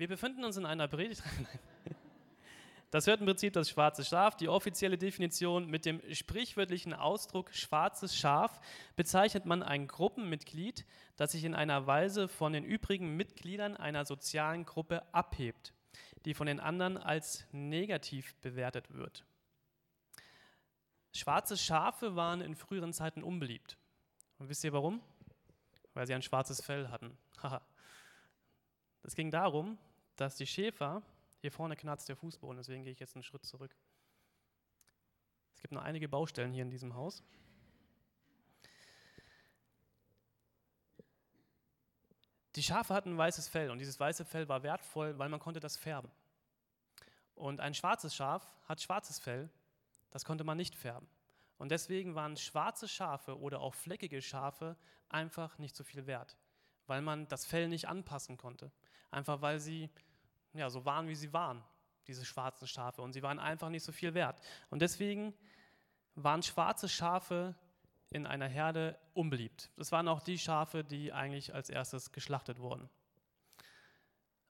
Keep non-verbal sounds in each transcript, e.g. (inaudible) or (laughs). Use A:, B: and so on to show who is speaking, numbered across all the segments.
A: Wir befinden uns in einer Predigt. (laughs) Das hört im Prinzip das schwarze Schaf. Die offizielle Definition mit dem sprichwörtlichen Ausdruck schwarzes Schaf bezeichnet man ein Gruppenmitglied, das sich in einer Weise von den übrigen Mitgliedern einer sozialen Gruppe abhebt, die von den anderen als negativ bewertet wird. Schwarze Schafe waren in früheren Zeiten unbeliebt. Und wisst ihr warum? Weil sie ein schwarzes Fell hatten. (laughs) Es ging darum, dass die Schäfer, hier vorne knarzt der Fußboden, deswegen gehe ich jetzt einen Schritt zurück. Es gibt noch einige Baustellen hier in diesem Haus. Die Schafe hatten ein weißes Fell und dieses weiße Fell war wertvoll, weil man konnte das färben. Und ein schwarzes Schaf hat schwarzes Fell, das konnte man nicht färben. Und deswegen waren schwarze Schafe oder auch fleckige Schafe einfach nicht so viel wert, weil man das Fell nicht anpassen konnte. Einfach weil sie ja, so waren, wie sie waren, diese schwarzen Schafe. Und sie waren einfach nicht so viel wert. Und deswegen waren schwarze Schafe in einer Herde unbeliebt. Das waren auch die Schafe, die eigentlich als erstes geschlachtet wurden.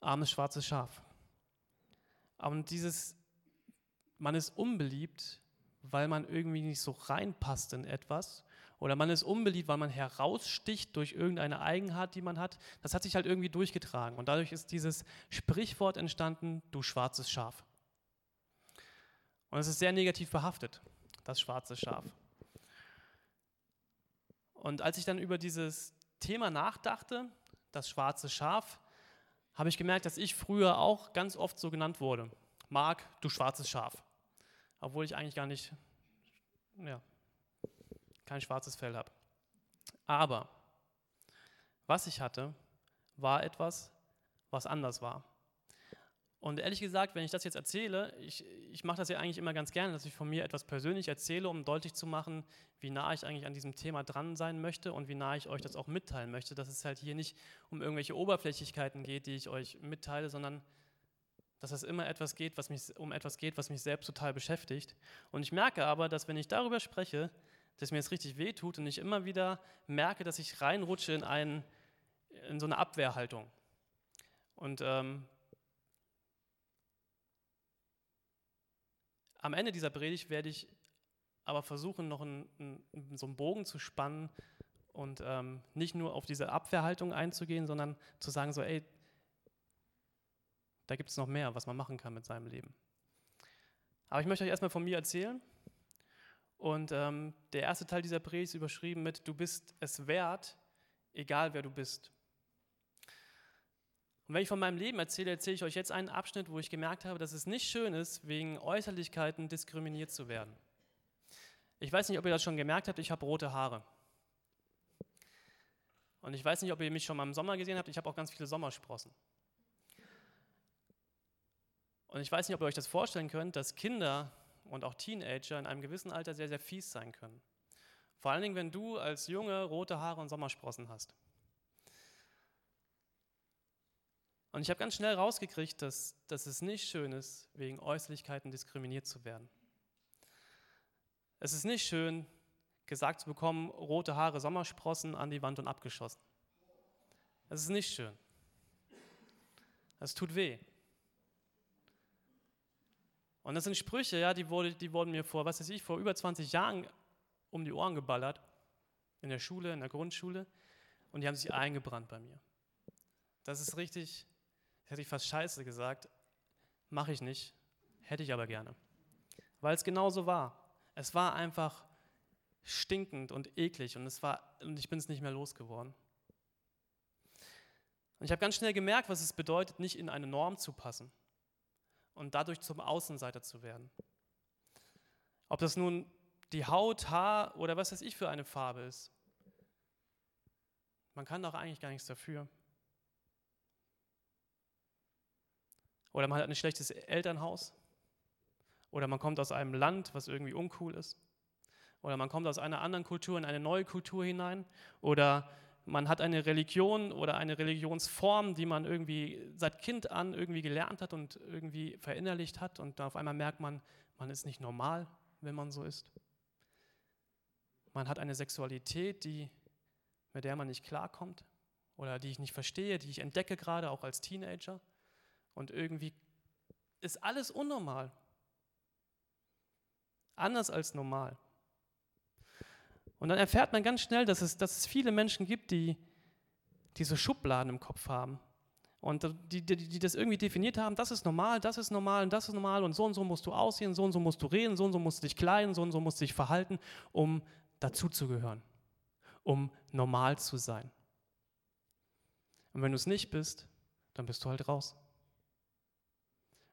A: Armes schwarzes Schaf. Und dieses, man ist unbeliebt, weil man irgendwie nicht so reinpasst in etwas oder man ist unbeliebt, weil man heraussticht durch irgendeine Eigenart, die man hat. Das hat sich halt irgendwie durchgetragen. Und dadurch ist dieses Sprichwort entstanden, du schwarzes Schaf. Und es ist sehr negativ behaftet, das schwarze Schaf. Und als ich dann über dieses Thema nachdachte, das schwarze Schaf, habe ich gemerkt, dass ich früher auch ganz oft so genannt wurde. Marc, du schwarzes Schaf. Obwohl ich eigentlich gar nicht ja, kein schwarzes Fell habe. Aber was ich hatte, war etwas, was anders war. Und ehrlich gesagt, wenn ich das jetzt erzähle, ich, ich mache das ja eigentlich immer ganz gerne, dass ich von mir etwas persönlich erzähle, um deutlich zu machen, wie nah ich eigentlich an diesem Thema dran sein möchte und wie nah ich euch das auch mitteilen möchte, dass es halt hier nicht um irgendwelche Oberflächlichkeiten geht, die ich euch mitteile, sondern dass es immer etwas geht, was mich, um etwas geht, was mich selbst total beschäftigt. Und ich merke aber, dass wenn ich darüber spreche, dass mir das richtig wehtut und ich immer wieder merke, dass ich reinrutsche in, ein, in so eine Abwehrhaltung. Und ähm, am Ende dieser Predigt werde ich aber versuchen, noch einen, einen, so einen Bogen zu spannen und ähm, nicht nur auf diese Abwehrhaltung einzugehen, sondern zu sagen, so, ey, da gibt es noch mehr, was man machen kann mit seinem Leben. Aber ich möchte euch erstmal von mir erzählen und ähm, der erste Teil dieser Predigt ist überschrieben mit, du bist es wert, egal wer du bist. Und wenn ich von meinem Leben erzähle, erzähle ich euch jetzt einen Abschnitt, wo ich gemerkt habe, dass es nicht schön ist, wegen Äußerlichkeiten diskriminiert zu werden. Ich weiß nicht, ob ihr das schon gemerkt habt, ich habe rote Haare. Und ich weiß nicht, ob ihr mich schon mal im Sommer gesehen habt, ich habe auch ganz viele Sommersprossen. Und ich weiß nicht, ob ihr euch das vorstellen könnt, dass Kinder und auch Teenager in einem gewissen Alter sehr, sehr fies sein können. Vor allen Dingen, wenn du als Junge rote Haare und Sommersprossen hast. Und ich habe ganz schnell rausgekriegt, dass, dass es nicht schön ist, wegen Äußerlichkeiten diskriminiert zu werden. Es ist nicht schön, gesagt zu bekommen, rote Haare, Sommersprossen an die Wand und abgeschossen. Es ist nicht schön. Es tut weh. Und das sind Sprüche, ja, die, wurde, die wurden mir vor, was weiß ich, vor über 20 Jahren um die Ohren geballert. In der Schule, in der Grundschule. Und die haben sich eingebrannt bei mir. Das ist richtig, hätte ich fast scheiße gesagt. Mache ich nicht, hätte ich aber gerne. Weil es genauso war. Es war einfach stinkend und eklig und, es war, und ich bin es nicht mehr losgeworden. Und ich habe ganz schnell gemerkt, was es bedeutet, nicht in eine Norm zu passen und dadurch zum Außenseiter zu werden. Ob das nun die Haut, Haar oder was weiß ich für eine Farbe ist. Man kann doch eigentlich gar nichts dafür. Oder man hat ein schlechtes Elternhaus. Oder man kommt aus einem Land, was irgendwie uncool ist. Oder man kommt aus einer anderen Kultur in eine neue Kultur hinein. Oder man hat eine Religion oder eine Religionsform, die man irgendwie seit Kind an irgendwie gelernt hat und irgendwie verinnerlicht hat und auf einmal merkt man, man ist nicht normal, wenn man so ist. Man hat eine Sexualität, die, mit der man nicht klarkommt oder die ich nicht verstehe, die ich entdecke gerade auch als Teenager Und irgendwie ist alles unnormal. Anders als normal. Und dann erfährt man ganz schnell, dass es, dass es viele Menschen gibt, die diese Schubladen im Kopf haben. Und die, die, die das irgendwie definiert haben, das ist normal, das ist normal und das ist normal und so und so musst du aussehen, so und so musst du reden, so und so musst du dich kleiden, so und so musst du dich verhalten, um dazuzugehören, um normal zu sein. Und wenn du es nicht bist, dann bist du halt raus.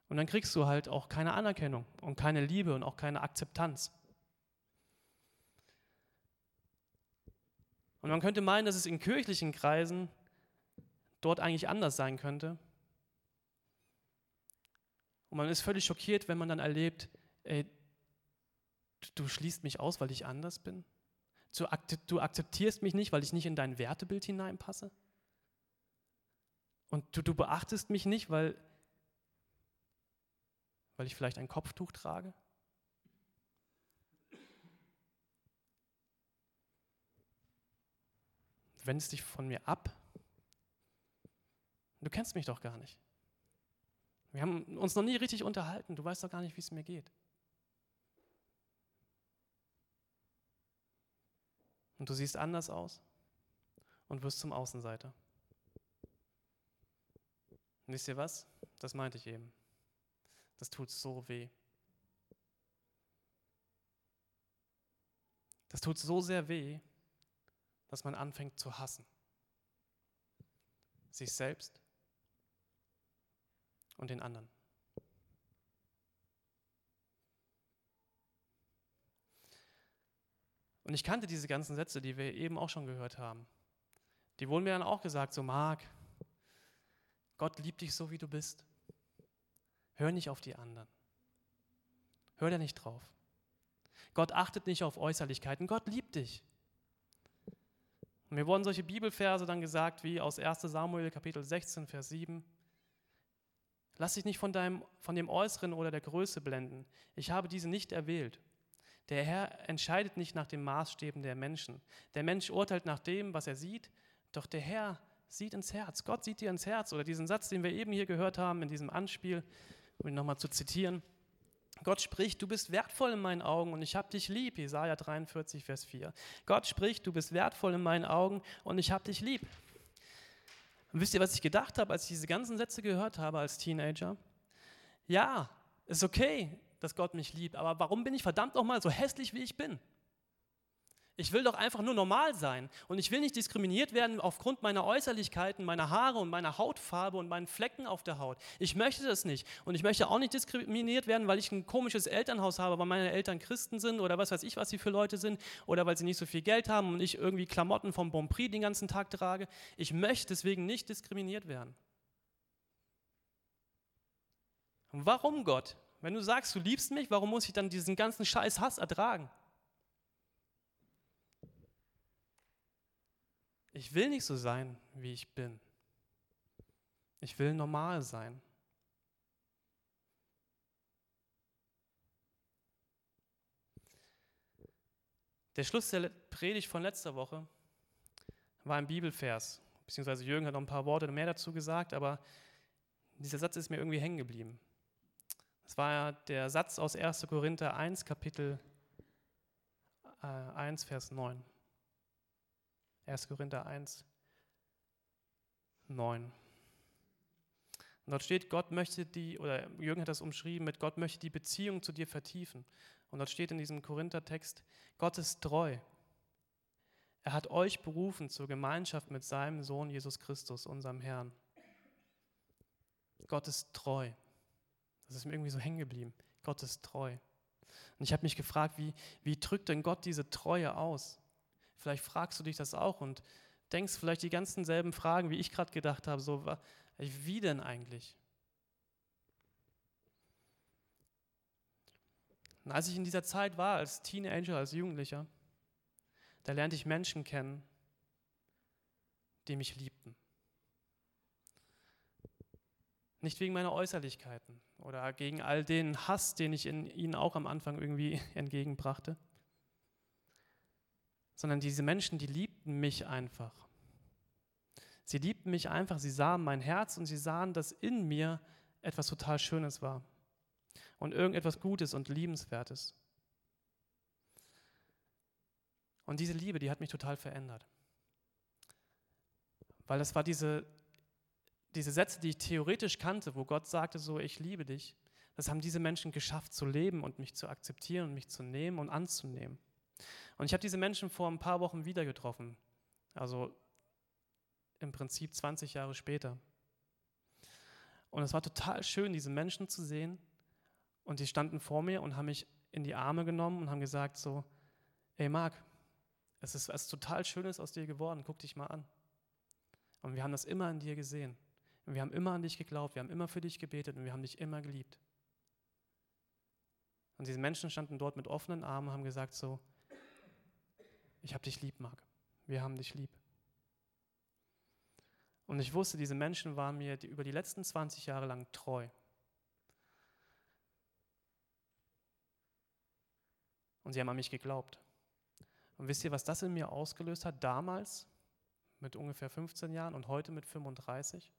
A: Und dann kriegst du halt auch keine Anerkennung und keine Liebe und auch keine Akzeptanz. Und man könnte meinen, dass es in kirchlichen Kreisen dort eigentlich anders sein könnte. Und man ist völlig schockiert, wenn man dann erlebt, ey, du schließt mich aus, weil ich anders bin. Du akzeptierst mich nicht, weil ich nicht in dein Wertebild hineinpasse. Und du, du beachtest mich nicht, weil, weil ich vielleicht ein Kopftuch trage. Wendest dich von mir ab. Du kennst mich doch gar nicht. Wir haben uns noch nie richtig unterhalten. Du weißt doch gar nicht, wie es mir geht. Und du siehst anders aus und wirst zum Außenseiter. Und wisst ihr was? Das meinte ich eben. Das tut so weh. Das tut so sehr weh, dass man anfängt zu hassen. Sich selbst und den anderen. Und ich kannte diese ganzen Sätze, die wir eben auch schon gehört haben. Die wurden mir dann auch gesagt, so Marc, Gott liebt dich so, wie du bist. Hör nicht auf die anderen. Hör da nicht drauf. Gott achtet nicht auf Äußerlichkeiten. Gott liebt dich. Und mir wurden solche Bibelverse dann gesagt wie aus 1 Samuel Kapitel 16, Vers 7. Lass dich nicht von, deinem, von dem Äußeren oder der Größe blenden. Ich habe diese nicht erwählt. Der Herr entscheidet nicht nach den Maßstäben der Menschen. Der Mensch urteilt nach dem, was er sieht, doch der Herr sieht ins Herz. Gott sieht dir ins Herz. Oder diesen Satz, den wir eben hier gehört haben, in diesem Anspiel, um ihn nochmal zu zitieren. Gott spricht, du bist wertvoll in meinen Augen und ich habe dich lieb. Jesaja 43, Vers 4. Gott spricht, du bist wertvoll in meinen Augen und ich habe dich lieb. Und wisst ihr, was ich gedacht habe, als ich diese ganzen Sätze gehört habe als Teenager? Ja, ist okay, dass Gott mich liebt, aber warum bin ich verdammt nochmal so hässlich, wie ich bin? Ich will doch einfach nur normal sein und ich will nicht diskriminiert werden aufgrund meiner Äußerlichkeiten, meiner Haare und meiner Hautfarbe und meinen Flecken auf der Haut. Ich möchte das nicht und ich möchte auch nicht diskriminiert werden, weil ich ein komisches Elternhaus habe, weil meine Eltern Christen sind oder was weiß ich, was sie für Leute sind oder weil sie nicht so viel Geld haben und ich irgendwie Klamotten vom Bon Prix den ganzen Tag trage. Ich möchte deswegen nicht diskriminiert werden. Warum Gott? Wenn du sagst, du liebst mich, warum muss ich dann diesen ganzen Scheiß Hass ertragen? Ich will nicht so sein, wie ich bin. Ich will normal sein. Der Schluss der Predigt von letzter Woche war ein Bibelvers, beziehungsweise Jürgen hat noch ein paar Worte mehr dazu gesagt, aber dieser Satz ist mir irgendwie hängen geblieben. Das war der Satz aus 1. Korinther 1, Kapitel 1, äh, Vers 9. 1. Korinther 1, 9. Und dort steht, Gott möchte die, oder Jürgen hat das umschrieben mit, Gott möchte die Beziehung zu dir vertiefen. Und dort steht in diesem Korinther-Text, Gott ist treu. Er hat euch berufen zur Gemeinschaft mit seinem Sohn Jesus Christus, unserem Herrn. Gott ist treu. Das ist mir irgendwie so hängen geblieben. Gott ist treu. Und ich habe mich gefragt, wie, wie drückt denn Gott diese Treue aus? Vielleicht fragst du dich das auch und denkst vielleicht die ganzen selben Fragen, wie ich gerade gedacht habe, so, wie denn eigentlich? Und als ich in dieser Zeit war, als Teenager, als Jugendlicher, da lernte ich Menschen kennen, die mich liebten. Nicht wegen meiner Äußerlichkeiten oder gegen all den Hass, den ich in ihnen auch am Anfang irgendwie (laughs) entgegenbrachte, sondern diese Menschen, die liebten mich einfach. Sie liebten mich einfach, sie sahen mein Herz und sie sahen, dass in mir etwas total Schönes war und irgendetwas Gutes und Liebenswertes. Und diese Liebe, die hat mich total verändert. Weil das war diese, diese Sätze, die ich theoretisch kannte, wo Gott sagte so, ich liebe dich, das haben diese Menschen geschafft zu leben und mich zu akzeptieren und mich zu nehmen und anzunehmen. Und ich habe diese Menschen vor ein paar Wochen wieder getroffen, also im Prinzip 20 Jahre später. Und es war total schön, diese Menschen zu sehen. Und die standen vor mir und haben mich in die Arme genommen und haben gesagt so, ey Marc, es ist was total Schönes aus dir geworden, guck dich mal an. Und wir haben das immer in dir gesehen. Und wir haben immer an dich geglaubt, wir haben immer für dich gebetet und wir haben dich immer geliebt. Und diese Menschen standen dort mit offenen Armen und haben gesagt so, ich habe dich lieb, Marc. Wir haben dich lieb. Und ich wusste, diese Menschen waren mir über die letzten 20 Jahre lang treu. Und sie haben an mich geglaubt. Und wisst ihr, was das in mir ausgelöst hat damals mit ungefähr 15 Jahren und heute mit 35?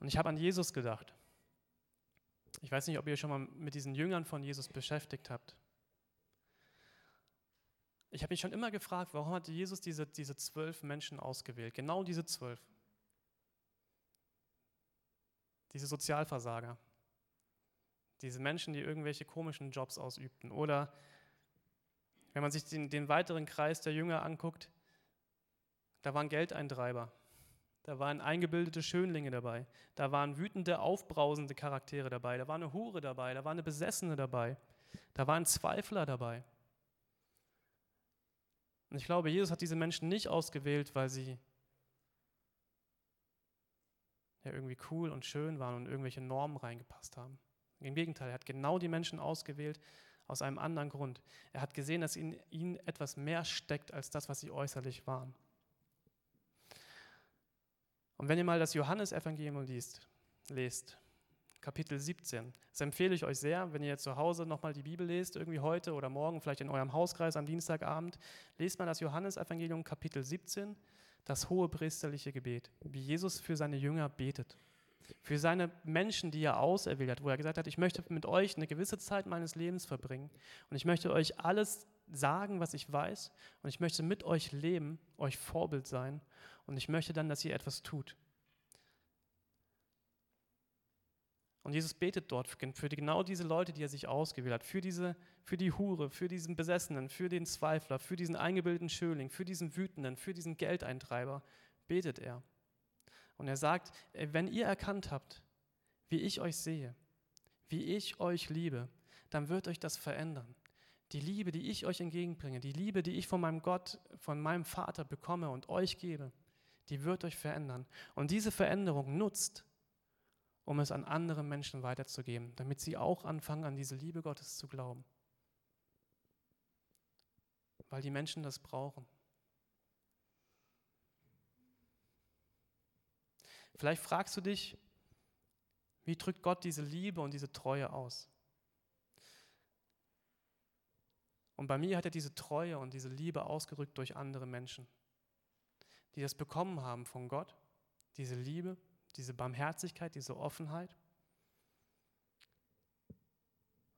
A: Und ich habe an Jesus gedacht. Ich weiß nicht, ob ihr schon mal mit diesen Jüngern von Jesus beschäftigt habt. Ich habe mich schon immer gefragt, warum hat Jesus diese, diese zwölf Menschen ausgewählt? Genau diese zwölf. Diese Sozialversager. Diese Menschen, die irgendwelche komischen Jobs ausübten. Oder wenn man sich den, den weiteren Kreis der Jünger anguckt, da waren Geldeintreiber. Da waren eingebildete Schönlinge dabei. Da waren wütende, aufbrausende Charaktere dabei. Da war eine Hure dabei. Da war eine Besessene dabei. Da waren Zweifler dabei. Und ich glaube, Jesus hat diese Menschen nicht ausgewählt, weil sie ja irgendwie cool und schön waren und irgendwelche Normen reingepasst haben. Im Gegenteil, er hat genau die Menschen ausgewählt aus einem anderen Grund. Er hat gesehen, dass in ihnen etwas mehr steckt als das, was sie äußerlich waren. Und wenn ihr mal das Johannesevangelium liest, lest, Kapitel 17, das empfehle ich euch sehr, wenn ihr zu Hause nochmal die Bibel lest, irgendwie heute oder morgen, vielleicht in eurem Hauskreis am Dienstagabend, lest mal das Johannesevangelium Kapitel 17, das hohe priesterliche Gebet, wie Jesus für seine Jünger betet. Für seine Menschen, die er auserwählt hat, wo er gesagt hat, ich möchte mit euch eine gewisse Zeit meines Lebens verbringen und ich möchte euch alles sagen, was ich weiß und ich möchte mit euch leben, euch Vorbild sein und ich möchte dann, dass ihr etwas tut. Und Jesus betet dort für genau diese Leute, die er sich ausgewählt hat, für, diese, für die Hure, für diesen Besessenen, für den Zweifler, für diesen eingebildeten Schöling, für diesen Wütenden, für diesen Geldeintreiber, betet er. Und er sagt, wenn ihr erkannt habt, wie ich euch sehe, wie ich euch liebe, dann wird euch das verändern. Die Liebe, die ich euch entgegenbringe, die Liebe, die ich von meinem Gott, von meinem Vater bekomme und euch gebe, die wird euch verändern. Und diese Veränderung nutzt, um es an andere Menschen weiterzugeben, damit sie auch anfangen, an diese Liebe Gottes zu glauben. Weil die Menschen das brauchen. Vielleicht fragst du dich, wie drückt Gott diese Liebe und diese Treue aus? Und bei mir hat er diese Treue und diese Liebe ausgedrückt durch andere Menschen die das bekommen haben von Gott, diese Liebe, diese Barmherzigkeit, diese Offenheit.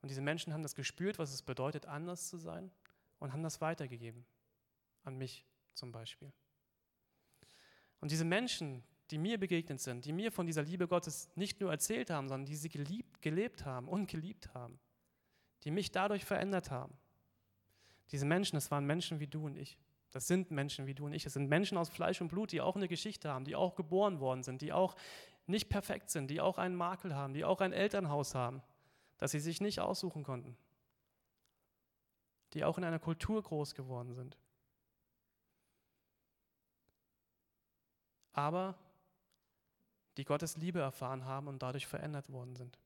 A: Und diese Menschen haben das gespürt, was es bedeutet, anders zu sein und haben das weitergegeben. An mich zum Beispiel. Und diese Menschen, die mir begegnet sind, die mir von dieser Liebe Gottes nicht nur erzählt haben, sondern die sie geliebt, gelebt haben und geliebt haben, die mich dadurch verändert haben. Diese Menschen, das waren Menschen wie du und ich. Das sind Menschen wie du und ich. Es sind Menschen aus Fleisch und Blut, die auch eine Geschichte haben, die auch geboren worden sind, die auch nicht perfekt sind, die auch einen Makel haben, die auch ein Elternhaus haben, das sie sich nicht aussuchen konnten, die auch in einer Kultur groß geworden sind. Aber die Gottes Liebe erfahren haben und dadurch verändert worden sind.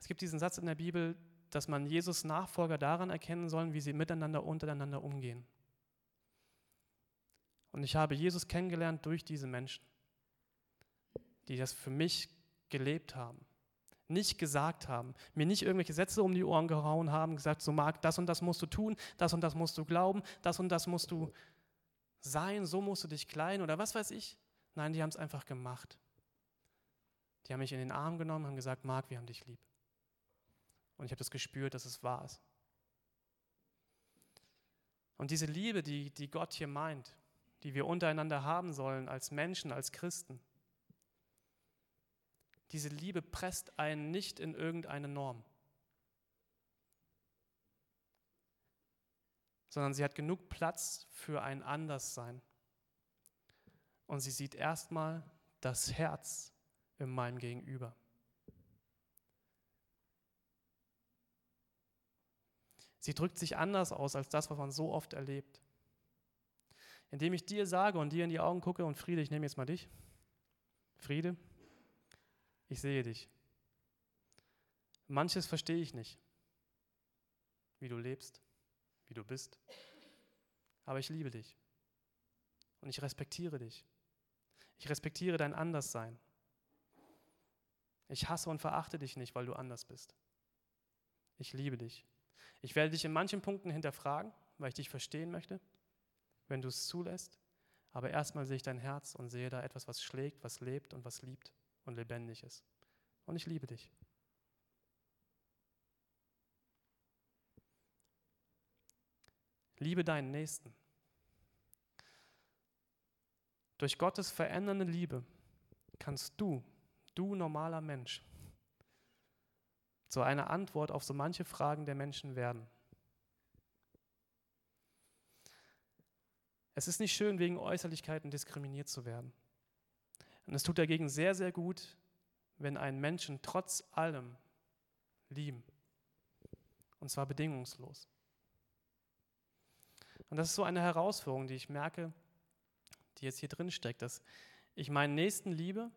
A: Es gibt diesen Satz in der Bibel, dass man Jesus Nachfolger daran erkennen soll, wie sie miteinander, untereinander umgehen. Und ich habe Jesus kennengelernt durch diese Menschen, die das für mich gelebt haben. nicht gesagt haben, mir nicht irgendwelche Sätze um die Ohren gehauen haben, gesagt, so Marc, das und das musst du tun, das und das musst du glauben, das und das musst du sein, so musst du dich kleiden oder was weiß ich. Nein, die haben es einfach gemacht. Die haben mich in den Arm genommen, haben gesagt, Marc, wir haben dich lieb. Und ich habe das gespürt, dass es wahr ist. Und diese Liebe, die, die Gott hier meint, die wir untereinander haben sollen als Menschen, als Christen, diese Liebe presst einen nicht in irgendeine Norm, sondern sie hat genug Platz für ein Anderssein. Und sie sieht erstmal das Herz in meinem Gegenüber. Sie drückt sich anders aus als das, was man so oft erlebt. Indem ich dir sage und dir in die Augen gucke und Friede, ich nehme jetzt mal dich. Friede, ich sehe dich. Manches verstehe ich nicht, wie du lebst, wie du bist. Aber ich liebe dich. Und ich respektiere dich. Ich respektiere dein Anderssein. Ich hasse und verachte dich nicht, weil du anders bist. Ich liebe dich. Ich werde dich in manchen Punkten hinterfragen, weil ich dich verstehen möchte, wenn du es zulässt. Aber erstmal sehe ich dein Herz und sehe da etwas, was schlägt, was lebt und was liebt und lebendig ist. Und ich liebe dich. Liebe deinen Nächsten. Durch Gottes verändernde Liebe kannst du, du normaler Mensch, zu einer Antwort auf so manche Fragen der Menschen werden. Es ist nicht schön, wegen Äußerlichkeiten diskriminiert zu werden. Und es tut dagegen sehr, sehr gut, wenn einen Menschen trotz allem lieben. Und zwar bedingungslos. Und das ist so eine Herausforderung, die ich merke, die jetzt hier drin steckt, dass ich meinen Nächsten liebe,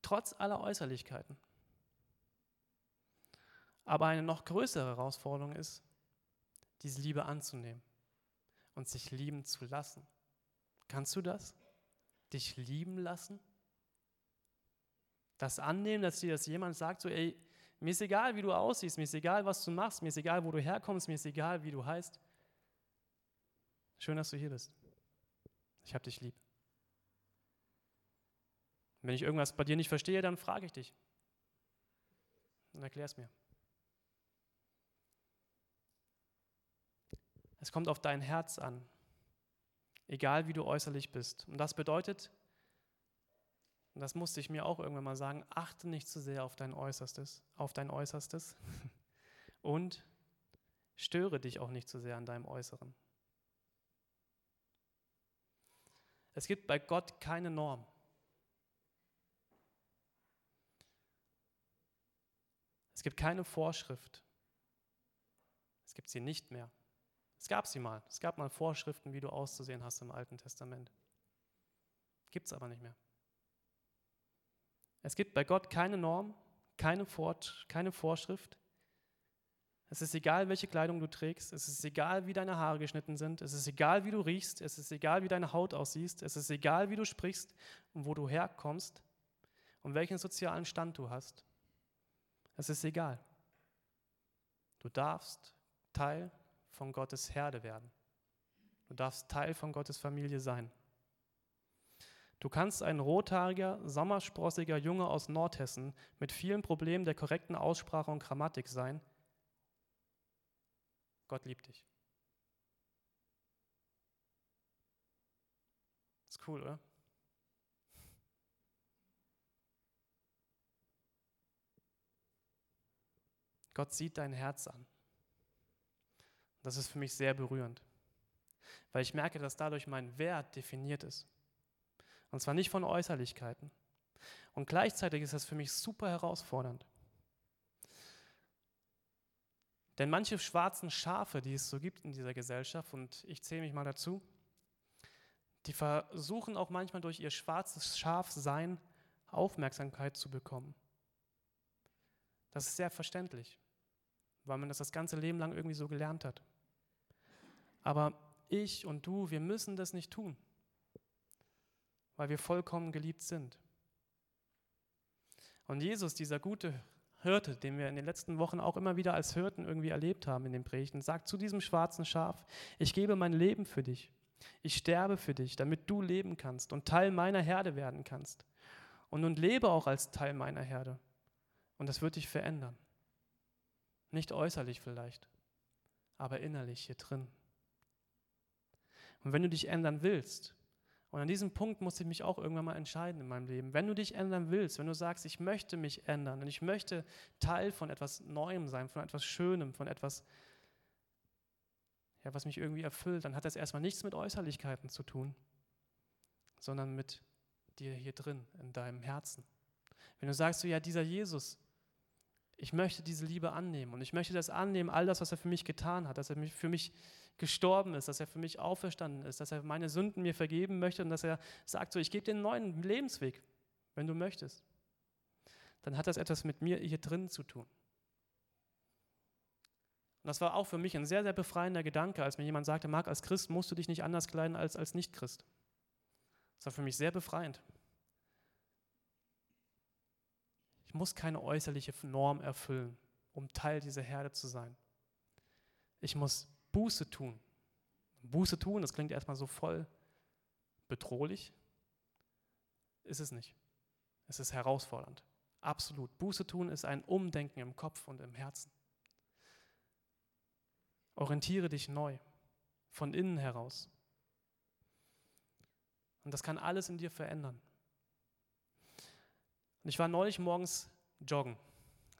A: trotz aller Äußerlichkeiten. Aber eine noch größere Herausforderung ist, diese Liebe anzunehmen und sich lieben zu lassen. Kannst du das? Dich lieben lassen? Das annehmen, dass dir das jemand sagt, so, ey, mir ist egal, wie du aussiehst, mir ist egal, was du machst, mir ist egal, wo du herkommst, mir ist egal, wie du heißt. Schön, dass du hier bist. Ich habe dich lieb. Wenn ich irgendwas bei dir nicht verstehe, dann frage ich dich. Und erklär es mir. Es kommt auf dein Herz an, egal wie du äußerlich bist. Und das bedeutet, und das musste ich mir auch irgendwann mal sagen, achte nicht zu sehr auf dein Äußerstes, auf dein Äußerstes (laughs) und störe dich auch nicht zu sehr an deinem Äußeren. Es gibt bei Gott keine Norm. Es gibt keine Vorschrift. Es gibt sie nicht mehr. Es gab sie mal. Es gab mal Vorschriften, wie du auszusehen hast im Alten Testament. Gibt es aber nicht mehr. Es gibt bei Gott keine Norm, keine, Fort, keine Vorschrift. Es ist egal, welche Kleidung du trägst. Es ist egal, wie deine Haare geschnitten sind. Es ist egal, wie du riechst. Es ist egal, wie deine Haut aussieht. Es ist egal, wie du sprichst und wo du herkommst und welchen sozialen Stand du hast. Es ist egal. Du darfst Teil von Gottes Herde werden. Du darfst Teil von Gottes Familie sein. Du kannst ein rothaariger, sommersprossiger Junge aus Nordhessen mit vielen Problemen der korrekten Aussprache und Grammatik sein. Gott liebt dich. Ist cool, oder? Gott sieht dein Herz an. Das ist für mich sehr berührend, weil ich merke, dass dadurch mein Wert definiert ist. Und zwar nicht von Äußerlichkeiten. Und gleichzeitig ist das für mich super herausfordernd. Denn manche schwarzen Schafe, die es so gibt in dieser Gesellschaft, und ich zähle mich mal dazu, die versuchen auch manchmal durch ihr schwarzes Schafsein Aufmerksamkeit zu bekommen. Das ist sehr verständlich, weil man das das ganze Leben lang irgendwie so gelernt hat. Aber ich und du, wir müssen das nicht tun weil wir vollkommen geliebt sind. Und Jesus, dieser gute Hirte, den wir in den letzten Wochen auch immer wieder als Hirten irgendwie erlebt haben in den Predigten, sagt zu diesem schwarzen Schaf, ich gebe mein Leben für dich. Ich sterbe für dich, damit du leben kannst und Teil meiner Herde werden kannst. Und nun lebe auch als Teil meiner Herde. Und das wird dich verändern. Nicht äußerlich vielleicht, aber innerlich hier drin. Und wenn du dich ändern willst, und an diesem Punkt musste ich mich auch irgendwann mal entscheiden in meinem Leben. Wenn du dich ändern willst, wenn du sagst, ich möchte mich ändern und ich möchte Teil von etwas Neuem sein, von etwas Schönem, von etwas, ja, was mich irgendwie erfüllt, dann hat das erstmal nichts mit Äußerlichkeiten zu tun, sondern mit dir hier drin, in deinem Herzen. Wenn du sagst, so, ja, dieser Jesus, ich möchte diese Liebe annehmen und ich möchte das annehmen, all das, was er für mich getan hat, dass er für mich gestorben ist, dass er für mich auferstanden ist, dass er meine Sünden mir vergeben möchte und dass er sagt, so, ich gebe dir einen neuen Lebensweg, wenn du möchtest. Dann hat das etwas mit mir hier drin zu tun. Und das war auch für mich ein sehr, sehr befreiender Gedanke, als mir jemand sagte, Marc, als Christ musst du dich nicht anders kleiden als als Nicht-Christ. Das war für mich sehr befreiend. Ich muss keine äußerliche Norm erfüllen, um Teil dieser Herde zu sein. Ich muss Buße tun. Buße tun, das klingt erstmal so voll bedrohlich. Ist es nicht. Es ist herausfordernd. Absolut. Buße tun ist ein Umdenken im Kopf und im Herzen. Orientiere dich neu, von innen heraus. Und das kann alles in dir verändern. Und ich war neulich morgens joggen.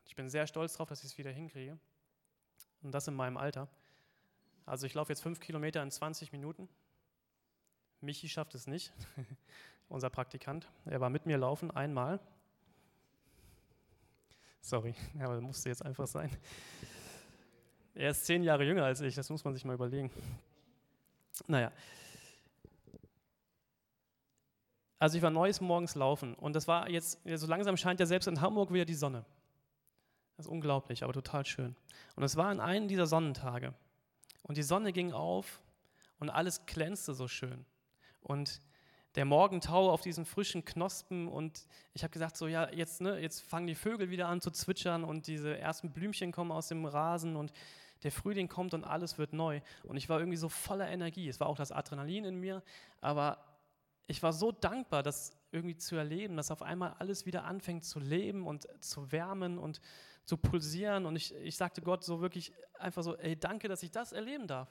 A: Ich bin sehr stolz darauf, dass ich es wieder hinkriege. Und das in meinem Alter. Also ich laufe jetzt fünf Kilometer in 20 Minuten. Michi schafft es nicht, (laughs) unser Praktikant. Er war mit mir laufen einmal. Sorry, (laughs) aber musste jetzt einfach sein. Er ist zehn Jahre jünger als ich, das muss man sich mal überlegen. Naja. Also ich war neues morgens laufen und das war jetzt, so langsam scheint ja selbst in Hamburg wieder die Sonne. Das ist unglaublich, aber total schön. Und es war an einem dieser Sonnentage. Und die Sonne ging auf und alles glänzte so schön. Und der Morgentau auf diesen frischen Knospen und ich habe gesagt, so ja, jetzt, ne, jetzt fangen die Vögel wieder an zu zwitschern und diese ersten Blümchen kommen aus dem Rasen und der Frühling kommt und alles wird neu. Und ich war irgendwie so voller Energie. Es war auch das Adrenalin in mir, aber ich war so dankbar, das irgendwie zu erleben, dass auf einmal alles wieder anfängt zu leben und zu wärmen und zu pulsieren. Und ich, ich sagte Gott so wirklich einfach so, ey, danke, dass ich das erleben darf.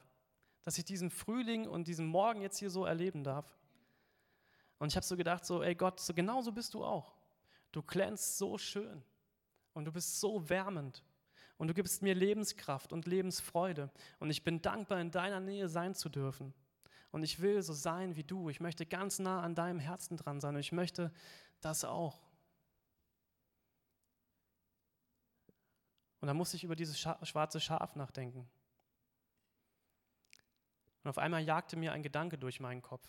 A: Dass ich diesen Frühling und diesen Morgen jetzt hier so erleben darf. Und ich habe so gedacht, so, ey Gott, so genau so bist du auch. Du glänzt so schön und du bist so wärmend und du gibst mir Lebenskraft und Lebensfreude. Und ich bin dankbar, in deiner Nähe sein zu dürfen. Und ich will so sein wie du. Ich möchte ganz nah an deinem Herzen dran sein und ich möchte das auch. Und dann musste ich über dieses schwarze Schaf nachdenken. Und auf einmal jagte mir ein Gedanke durch meinen Kopf.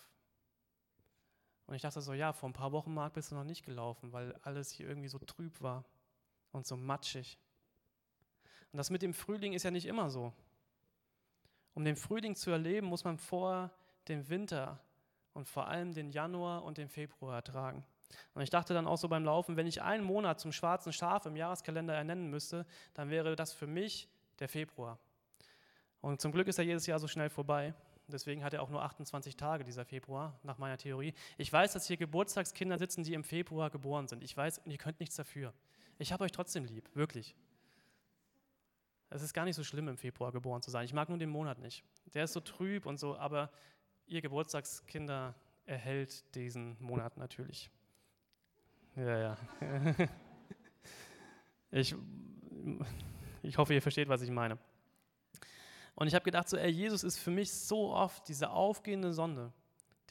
A: Und ich dachte so, ja, vor ein paar Wochen, Marc, bist du noch nicht gelaufen, weil alles hier irgendwie so trüb war und so matschig. Und das mit dem Frühling ist ja nicht immer so. Um den Frühling zu erleben, muss man vor dem Winter und vor allem den Januar und den Februar ertragen. Und ich dachte dann auch so beim Laufen, wenn ich einen Monat zum schwarzen Schaf im Jahreskalender ernennen müsste, dann wäre das für mich der Februar. Und zum Glück ist er jedes Jahr so schnell vorbei. Deswegen hat er auch nur 28 Tage, dieser Februar, nach meiner Theorie. Ich weiß, dass hier Geburtstagskinder sitzen, die im Februar geboren sind. Ich weiß, ihr könnt nichts dafür. Ich habe euch trotzdem lieb, wirklich. Es ist gar nicht so schlimm, im Februar geboren zu sein. Ich mag nur den Monat nicht. Der ist so trüb und so, aber ihr Geburtstagskinder erhält diesen Monat natürlich. Ja, ja. (laughs) Ich, ich hoffe, ihr versteht, was ich meine. Und ich habe gedacht, so, ey, Jesus ist für mich so oft diese aufgehende Sonne,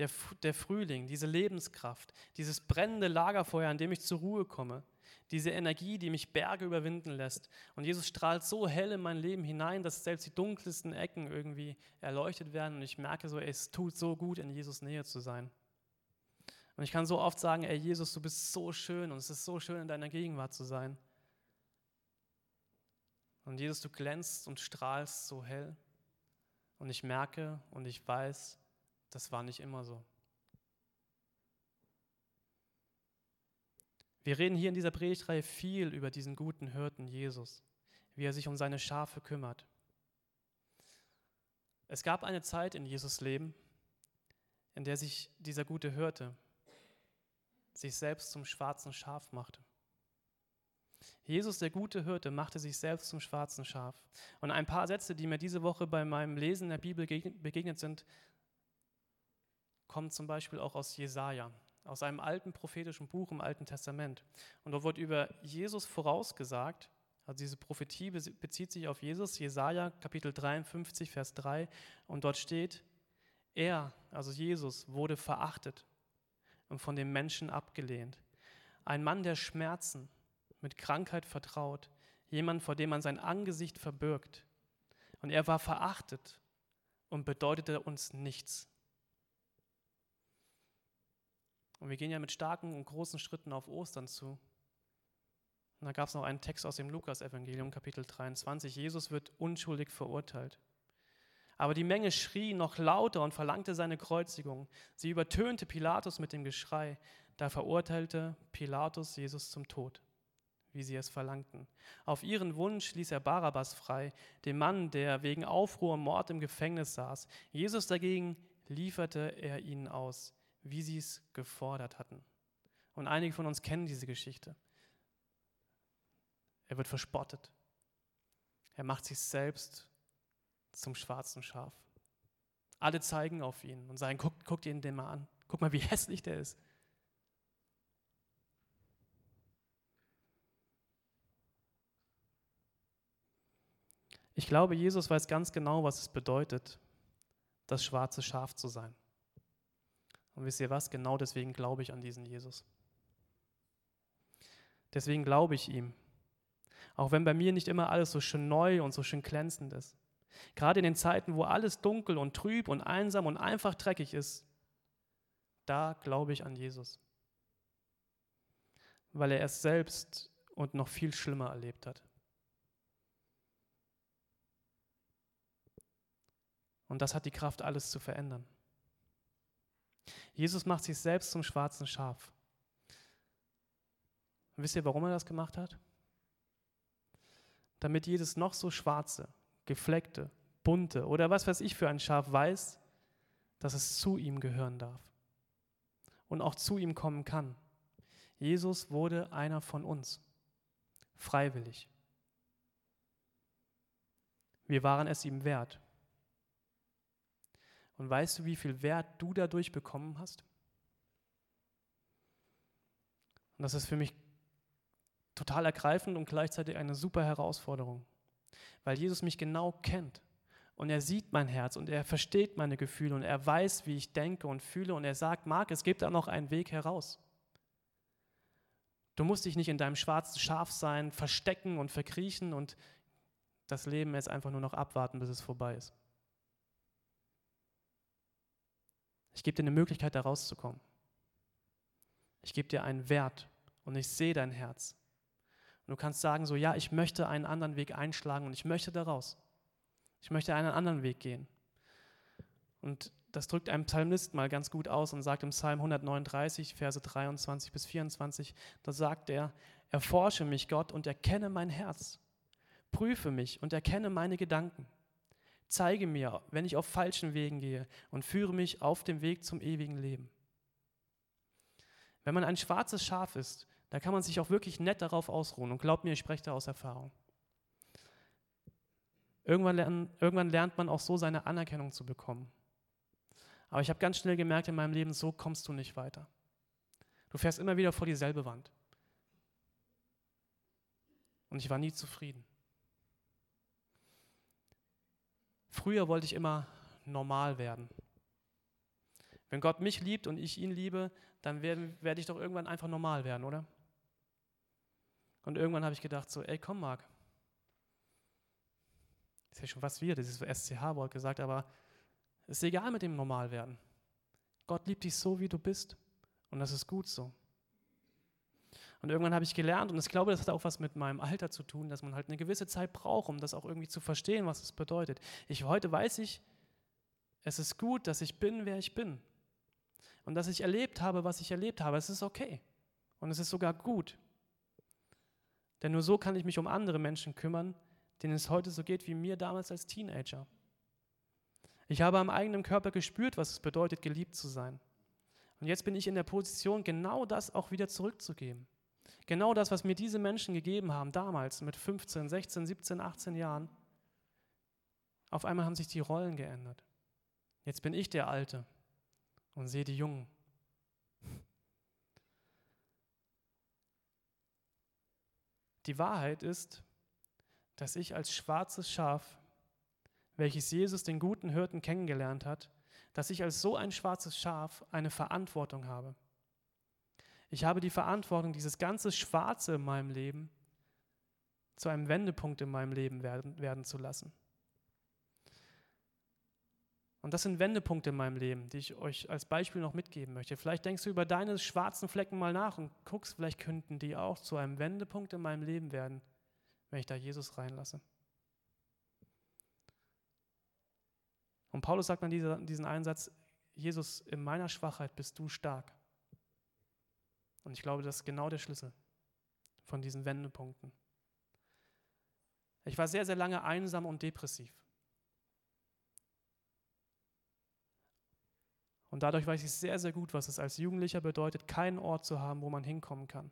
A: der, der Frühling, diese Lebenskraft, dieses brennende Lagerfeuer, an dem ich zur Ruhe komme, diese Energie, die mich Berge überwinden lässt. Und Jesus strahlt so hell in mein Leben hinein, dass selbst die dunkelsten Ecken irgendwie erleuchtet werden. Und ich merke so, ey, es tut so gut, in Jesus Nähe zu sein. Und ich kann so oft sagen, ey Jesus, du bist so schön und es ist so schön, in deiner Gegenwart zu sein. Und Jesus, du glänzt und strahlst so hell. Und ich merke und ich weiß, das war nicht immer so. Wir reden hier in dieser Predigtreihe viel über diesen guten Hirten Jesus, wie er sich um seine Schafe kümmert. Es gab eine Zeit in Jesus Leben, in der sich dieser gute Hirte sich selbst zum schwarzen Schaf machte. Jesus, der gute Hirte, machte sich selbst zum schwarzen Schaf. Und ein paar Sätze, die mir diese Woche bei meinem Lesen der Bibel begegnet sind, kommen zum Beispiel auch aus Jesaja, aus einem alten prophetischen Buch im Alten Testament. Und dort wird über Jesus vorausgesagt, also diese Prophetie bezieht sich auf Jesus, Jesaja Kapitel 53, Vers 3, und dort steht: Er, also Jesus, wurde verachtet und von den Menschen abgelehnt. Ein Mann der Schmerzen mit Krankheit vertraut, jemand, vor dem man sein Angesicht verbirgt. Und er war verachtet und bedeutete uns nichts. Und wir gehen ja mit starken und großen Schritten auf Ostern zu. Und da gab es noch einen Text aus dem Lukas-Evangelium, Kapitel 23. Jesus wird unschuldig verurteilt. Aber die Menge schrie noch lauter und verlangte seine Kreuzigung. Sie übertönte Pilatus mit dem Geschrei. Da verurteilte Pilatus Jesus zum Tod wie sie es verlangten. Auf ihren Wunsch ließ er Barabbas frei, den Mann, der wegen Aufruhr und Mord im Gefängnis saß. Jesus dagegen lieferte er ihnen aus, wie sie es gefordert hatten. Und einige von uns kennen diese Geschichte. Er wird verspottet. Er macht sich selbst zum schwarzen Schaf. Alle zeigen auf ihn und sagen, guck, guck dir den mal an. Guck mal, wie (laughs) hässlich der ist. Ich glaube, Jesus weiß ganz genau, was es bedeutet, das schwarze Schaf zu sein. Und wisst ihr was? Genau deswegen glaube ich an diesen Jesus. Deswegen glaube ich ihm. Auch wenn bei mir nicht immer alles so schön neu und so schön glänzend ist. Gerade in den Zeiten, wo alles dunkel und trüb und einsam und einfach dreckig ist, da glaube ich an Jesus. Weil er es selbst und noch viel schlimmer erlebt hat. Und das hat die Kraft, alles zu verändern. Jesus macht sich selbst zum schwarzen Schaf. Und wisst ihr, warum er das gemacht hat? Damit jedes noch so schwarze, gefleckte, bunte oder was weiß ich für ein Schaf weiß, dass es zu ihm gehören darf und auch zu ihm kommen kann. Jesus wurde einer von uns, freiwillig. Wir waren es ihm wert. Und weißt du, wie viel Wert du dadurch bekommen hast? Und das ist für mich total ergreifend und gleichzeitig eine super Herausforderung, weil Jesus mich genau kennt und er sieht mein Herz und er versteht meine Gefühle und er weiß, wie ich denke und fühle und er sagt, Marc, es gibt da noch einen Weg heraus. Du musst dich nicht in deinem schwarzen Schaf sein, verstecken und verkriechen und das Leben jetzt einfach nur noch abwarten, bis es vorbei ist. Ich gebe dir eine Möglichkeit, da rauszukommen. Ich gebe dir einen Wert und ich sehe dein Herz. Und du kannst sagen, so, ja, ich möchte einen anderen Weg einschlagen und ich möchte da raus. Ich möchte einen anderen Weg gehen. Und das drückt ein Psalmist mal ganz gut aus und sagt im Psalm 139, Verse 23 bis 24, da sagt er, erforsche mich Gott und erkenne mein Herz. Prüfe mich und erkenne meine Gedanken Zeige mir, wenn ich auf falschen Wegen gehe und führe mich auf dem Weg zum ewigen Leben. Wenn man ein schwarzes Schaf ist, da kann man sich auch wirklich nett darauf ausruhen. Und glaubt mir, ich spreche da aus Erfahrung. Irgendwann, lernen, irgendwann lernt man auch so seine Anerkennung zu bekommen. Aber ich habe ganz schnell gemerkt in meinem Leben, so kommst du nicht weiter. Du fährst immer wieder vor dieselbe Wand. Und ich war nie zufrieden. Früher wollte ich immer normal werden. Wenn Gott mich liebt und ich ihn liebe, dann werde, werde ich doch irgendwann einfach normal werden, oder? Und irgendwann habe ich gedacht, so, ey, komm, Marc. Das ist ja schon fast wieder dieses SCH-Wort gesagt, aber es ist egal mit dem Normalwerden. Gott liebt dich so, wie du bist. Und das ist gut so. Und irgendwann habe ich gelernt, und ich glaube, das hat auch was mit meinem Alter zu tun, dass man halt eine gewisse Zeit braucht, um das auch irgendwie zu verstehen, was es bedeutet. Ich, heute weiß ich, es ist gut, dass ich bin, wer ich bin. Und dass ich erlebt habe, was ich erlebt habe. Es ist okay. Und es ist sogar gut. Denn nur so kann ich mich um andere Menschen kümmern, denen es heute so geht wie mir damals als Teenager. Ich habe am eigenen Körper gespürt, was es bedeutet, geliebt zu sein. Und jetzt bin ich in der Position, genau das auch wieder zurückzugeben. Genau das, was mir diese Menschen gegeben haben, damals mit 15, 16, 17, 18 Jahren. Auf einmal haben sich die Rollen geändert. Jetzt bin ich der Alte und sehe die Jungen. Die Wahrheit ist, dass ich als schwarzes Schaf, welches Jesus den guten Hirten kennengelernt hat, dass ich als so ein schwarzes Schaf eine Verantwortung habe. Ich habe die Verantwortung, dieses ganze Schwarze in meinem Leben zu einem Wendepunkt in meinem Leben werden, werden zu lassen. Und das sind Wendepunkte in meinem Leben, die ich euch als Beispiel noch mitgeben möchte. Vielleicht denkst du über deine schwarzen Flecken mal nach und guckst, vielleicht könnten die auch zu einem Wendepunkt in meinem Leben werden, wenn ich da Jesus reinlasse. Und Paulus sagt an dieser, diesen Einsatz, Jesus, in meiner Schwachheit bist du stark. Und ich glaube, das ist genau der Schlüssel von diesen Wendepunkten. Ich war sehr, sehr lange einsam und depressiv. Und dadurch weiß ich sehr, sehr gut, was es als Jugendlicher bedeutet, keinen Ort zu haben, wo man hinkommen kann.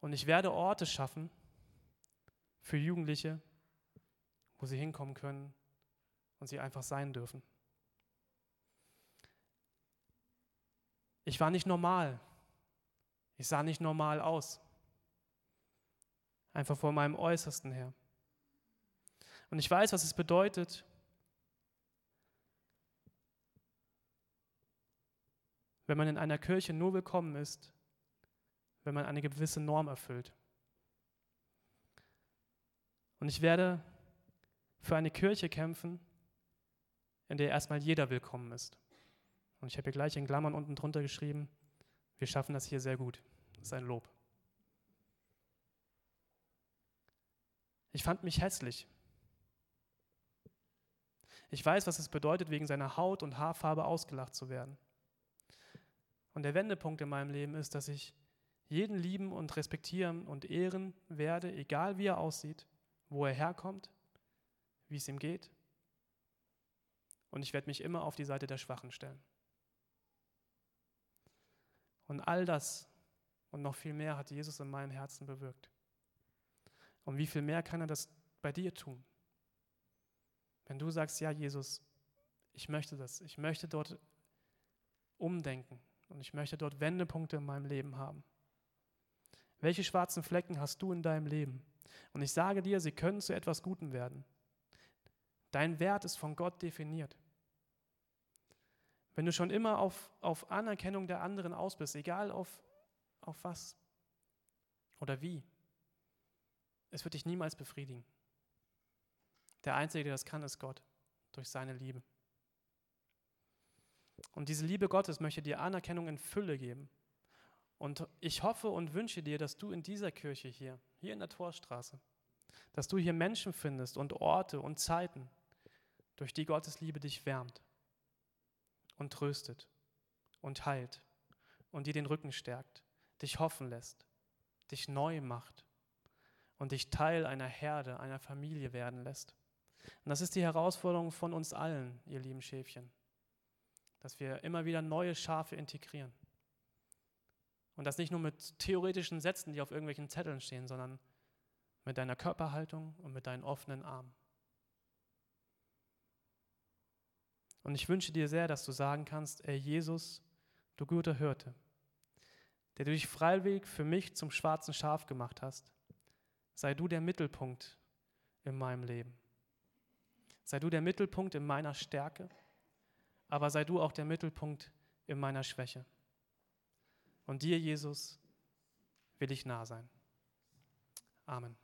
A: Und ich werde Orte schaffen für Jugendliche, wo sie hinkommen können und sie einfach sein dürfen. Ich war nicht normal. Ich sah nicht normal aus. Einfach vor meinem Äußersten her. Und ich weiß, was es bedeutet, wenn man in einer Kirche nur willkommen ist, wenn man eine gewisse Norm erfüllt. Und ich werde für eine Kirche kämpfen, in der erstmal jeder willkommen ist. Und ich habe hier gleich in Klammern unten drunter geschrieben, wir schaffen das hier sehr gut. Das ist ein Lob. Ich fand mich hässlich. Ich weiß, was es bedeutet, wegen seiner Haut und Haarfarbe ausgelacht zu werden. Und der Wendepunkt in meinem Leben ist, dass ich jeden lieben und respektieren und ehren werde, egal wie er aussieht, wo er herkommt, wie es ihm geht. Und ich werde mich immer auf die Seite der Schwachen stellen. Und all das und noch viel mehr hat Jesus in meinem Herzen bewirkt. Und wie viel mehr kann er das bei dir tun? Wenn du sagst, ja Jesus, ich möchte das, ich möchte dort umdenken, und ich möchte dort Wendepunkte in meinem Leben haben. Welche schwarzen Flecken hast du in deinem Leben? Und ich sage dir, sie können zu etwas Gutem werden. Dein Wert ist von Gott definiert. Wenn du schon immer auf, auf Anerkennung der anderen aus bist, egal auf, auf was oder wie, es wird dich niemals befriedigen. Der Einzige, der das kann, ist Gott durch seine Liebe. Und diese Liebe Gottes möchte dir Anerkennung in Fülle geben. Und ich hoffe und wünsche dir, dass du in dieser Kirche hier, hier in der Torstraße, dass du hier Menschen findest und Orte und Zeiten, durch die Gottes Liebe dich wärmt und tröstet und heilt und dir den Rücken stärkt, dich hoffen lässt, dich neu macht und dich Teil einer Herde, einer Familie werden lässt. Und das ist die Herausforderung von uns allen, ihr lieben Schäfchen dass wir immer wieder neue Schafe integrieren. Und das nicht nur mit theoretischen Sätzen, die auf irgendwelchen Zetteln stehen, sondern mit deiner Körperhaltung und mit deinen offenen Armen. Und ich wünsche dir sehr, dass du sagen kannst, ey Jesus, du guter Hirte, der du dich freiwillig für mich zum schwarzen Schaf gemacht hast, sei du der Mittelpunkt in meinem Leben. Sei du der Mittelpunkt in meiner Stärke aber sei du auch der Mittelpunkt in meiner Schwäche. Und dir, Jesus, will ich nah sein. Amen.